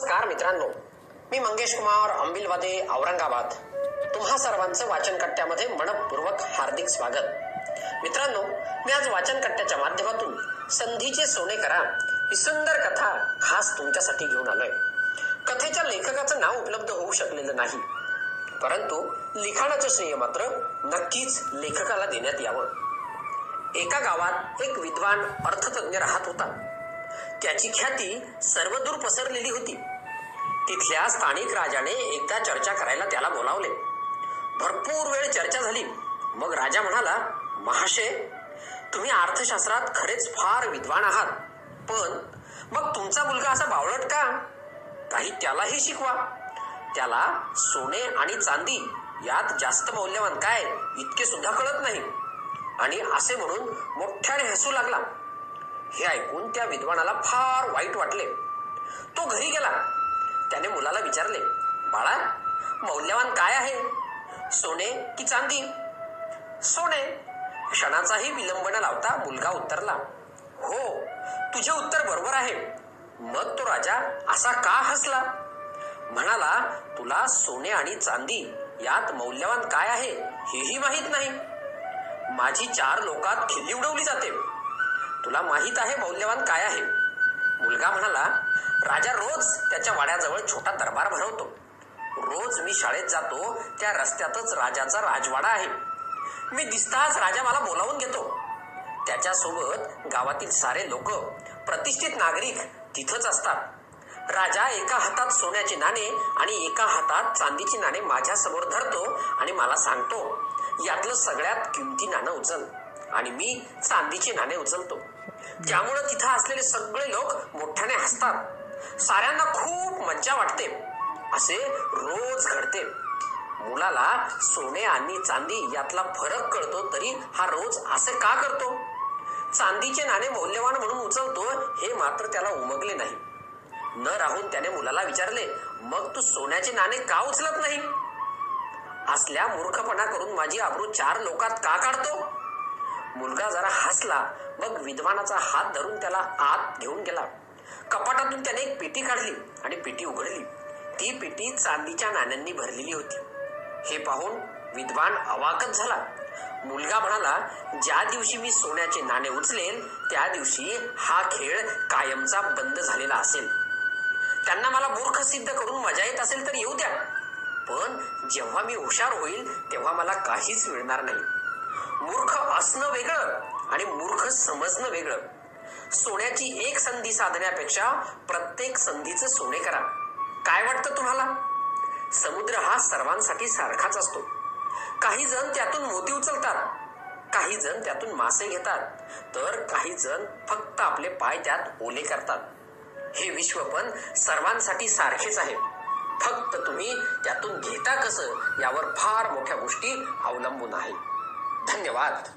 नमस्कार मित्रांनो. मी मंगेश कुमार अंबिलवादे औरंगाबाद. तुम्हा सर्वांचं वाचन कट्ट्यामध्ये मनपूर्वक हार्दिक स्वागत. मित्रांनो मी आज वाचन कट्ट्याच्या माध्यमातून संधीचे सोने करा ही सुंदर कथा खास तुमच्यासाठी घेऊन आलोय. कथेच्या लेखकाचं नाव उपलब्ध होऊ शकलेलं नाही. परंतु लिखाणाचं श्रेय मात्र नक्कीच लेखकाला देण्यात यावं. एका गावात एक विद्वान अर्थतज्ञ राहत होता. त्याची ख्याती सर्वदूर पसरलेली होती. तिथल्या स्थानिक राजाने एकदा चर्चा करायला त्याला बोलावले. भरपूर वेळ चर्चा झाली. मग राजा म्हणाला महाशय तुम्ही अर्थशास्त्रात खरेच फार विद्वान आहात. पण मग तुमचा मुलगा असा बावळट का? काही त्यालाही शिकवा. त्याला सोने आणि चांदी यात जास्त मौल्यवान काय इतके सुद्धा कळत नाही. आणि असे म्हणून मोठ्याने हसू लागला. हे ऐकून त्या विद्वानाला फार वाईट वाटले. तो घरी गेला. त्याने मुलाला विचारले बाळा मौल्यवान काय आहे? सोने की चांदी? सोने. क्षणाचाही विलंब न लावता मुलगा उत्तरला हो तुझे उत्तर बरोबर आहे. मग तो राजा असा का हसला? म्हणाला तुला सोने आणि चांदी यात मौल्यवान काय आहे हेही माहीत नाही. माझी चार लोकात खिल्ली उडवली जाते. तुला माहीत आहे मौल्यवान काय आहे? मुलगा म्हणाला राजा रोज त्याच्या वाड्याजवळ छोटा दरबार भरवतो. रोज मी शाळेत जातो त्या रस्त्यातच राजाचा राजवाडा आहे. मी दिसताच राजा मला बोलावून घेतो. त्याच्यासोबत गावातील सारे लोक प्रतिष्ठित नागरिक तिथंच असतात. राजा एका हातात सोन्याचे नाणे आणि एका हातात चांदीची नाणे माझ्यासमोर धरतो आणि मला सांगतो यातलं सगळ्यात किमती नाणं उचल. आणि मी चांदीचे नाणे उचलतो. ज्यामुळं तिथं असलेले सगळे लोक मोठ्याने हसतात. साऱ्यांना खूप मज्जा वाटते. असे रोज घडते. मुलाला सोने आणि चांदी यातला फरक कळतो तरी हा रोज असे का करतो? चांदीचे नाणे मौल्यवान म्हणून उचलतो हे मात्र त्याला उमगले नाही. न राहून त्याने मुलाला विचारले मग तू सोन्याचे नाणे का उचलत नाही? असल्या मूर्खपणा करून माझी आबरू चार लोकात का काढतो? मुलगा जरा हसला मग विद्वानाचा हात धरून त्याला आत घेऊन गेला. कपाटातून त्याने एक पेटी काढली आणि पेटी उघडली. ती पेटी चांदीच्या नाण्यांनी भरलेली होती. हे पाहून विद्वान अवाकच झाला. मुलगा म्हणाला ज्या दिवशी मी सोन्याचे नाणे उचलेल त्या दिवशी हा खेळ कायमचा बंद झालेला असेल. त्यांना मला मूर्ख सिद्ध करून मजा येत असेल तर येऊ द्या. पण जेव्हा मी हुशार होईल तेव्हा मला काहीच मिळणार नाही. मूर्ख असणं वेगळं आणि मूर्ख समजणं वेगळं. सोन्याची एक संधी साधण्यापेक्षा प्रत्येक संधीचं सोने करा. काय वाटतं तुम्हाला? समुद्र हा सर्वांसाठी सारखाच असतो. काही जण त्यातून मोती उचलतात काही जण त्यातून मासे घेतात तर काही जण फक्त आपले पाय त्यात ओले करतात. हे विश्व पण सर्वांसाठी सारखेच आहे. फक्त तुम्ही त्यातून घेता कसं यावर फार मोठ्या गोष्टी अवलंबून आहे. धन्यवाद